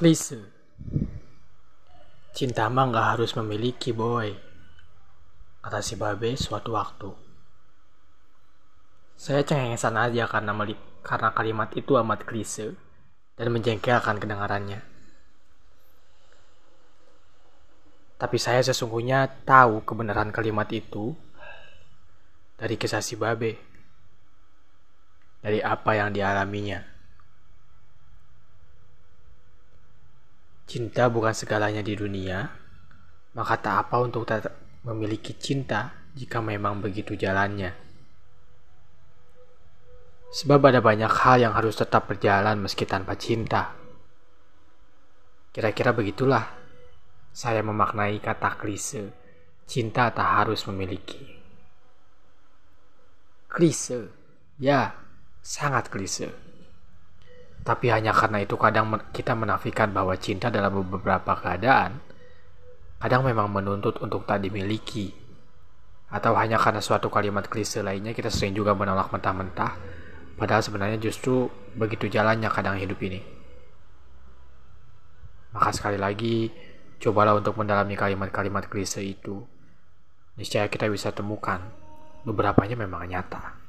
Klise. Cinta mah gak harus memiliki boy. Kata si babe suatu waktu. Saya cengengesan aja karena, karena kalimat itu amat klise Dan menjengkelkan kedengarannya. Tapi saya sesungguhnya tahu kebenaran kalimat itu Dari kisah si babe Dari apa yang dialaminya Cinta bukan segalanya di dunia, maka tak apa untuk tak memiliki cinta jika memang begitu jalannya. Sebab ada banyak hal yang harus tetap berjalan meski tanpa cinta. Kira-kira begitulah saya memaknai kata klise, cinta tak harus memiliki. Klise, ya, sangat klise. Tapi hanya karena itu kadang kita menafikan bahwa cinta dalam beberapa keadaan kadang memang menuntut untuk tak dimiliki. Atau hanya karena suatu kalimat klise lainnya kita sering juga menolak mentah-mentah padahal sebenarnya justru begitu jalannya kadang hidup ini. Maka sekali lagi cobalah untuk mendalami kalimat-kalimat klise itu. Niscaya kita bisa temukan beberapanya memang nyata.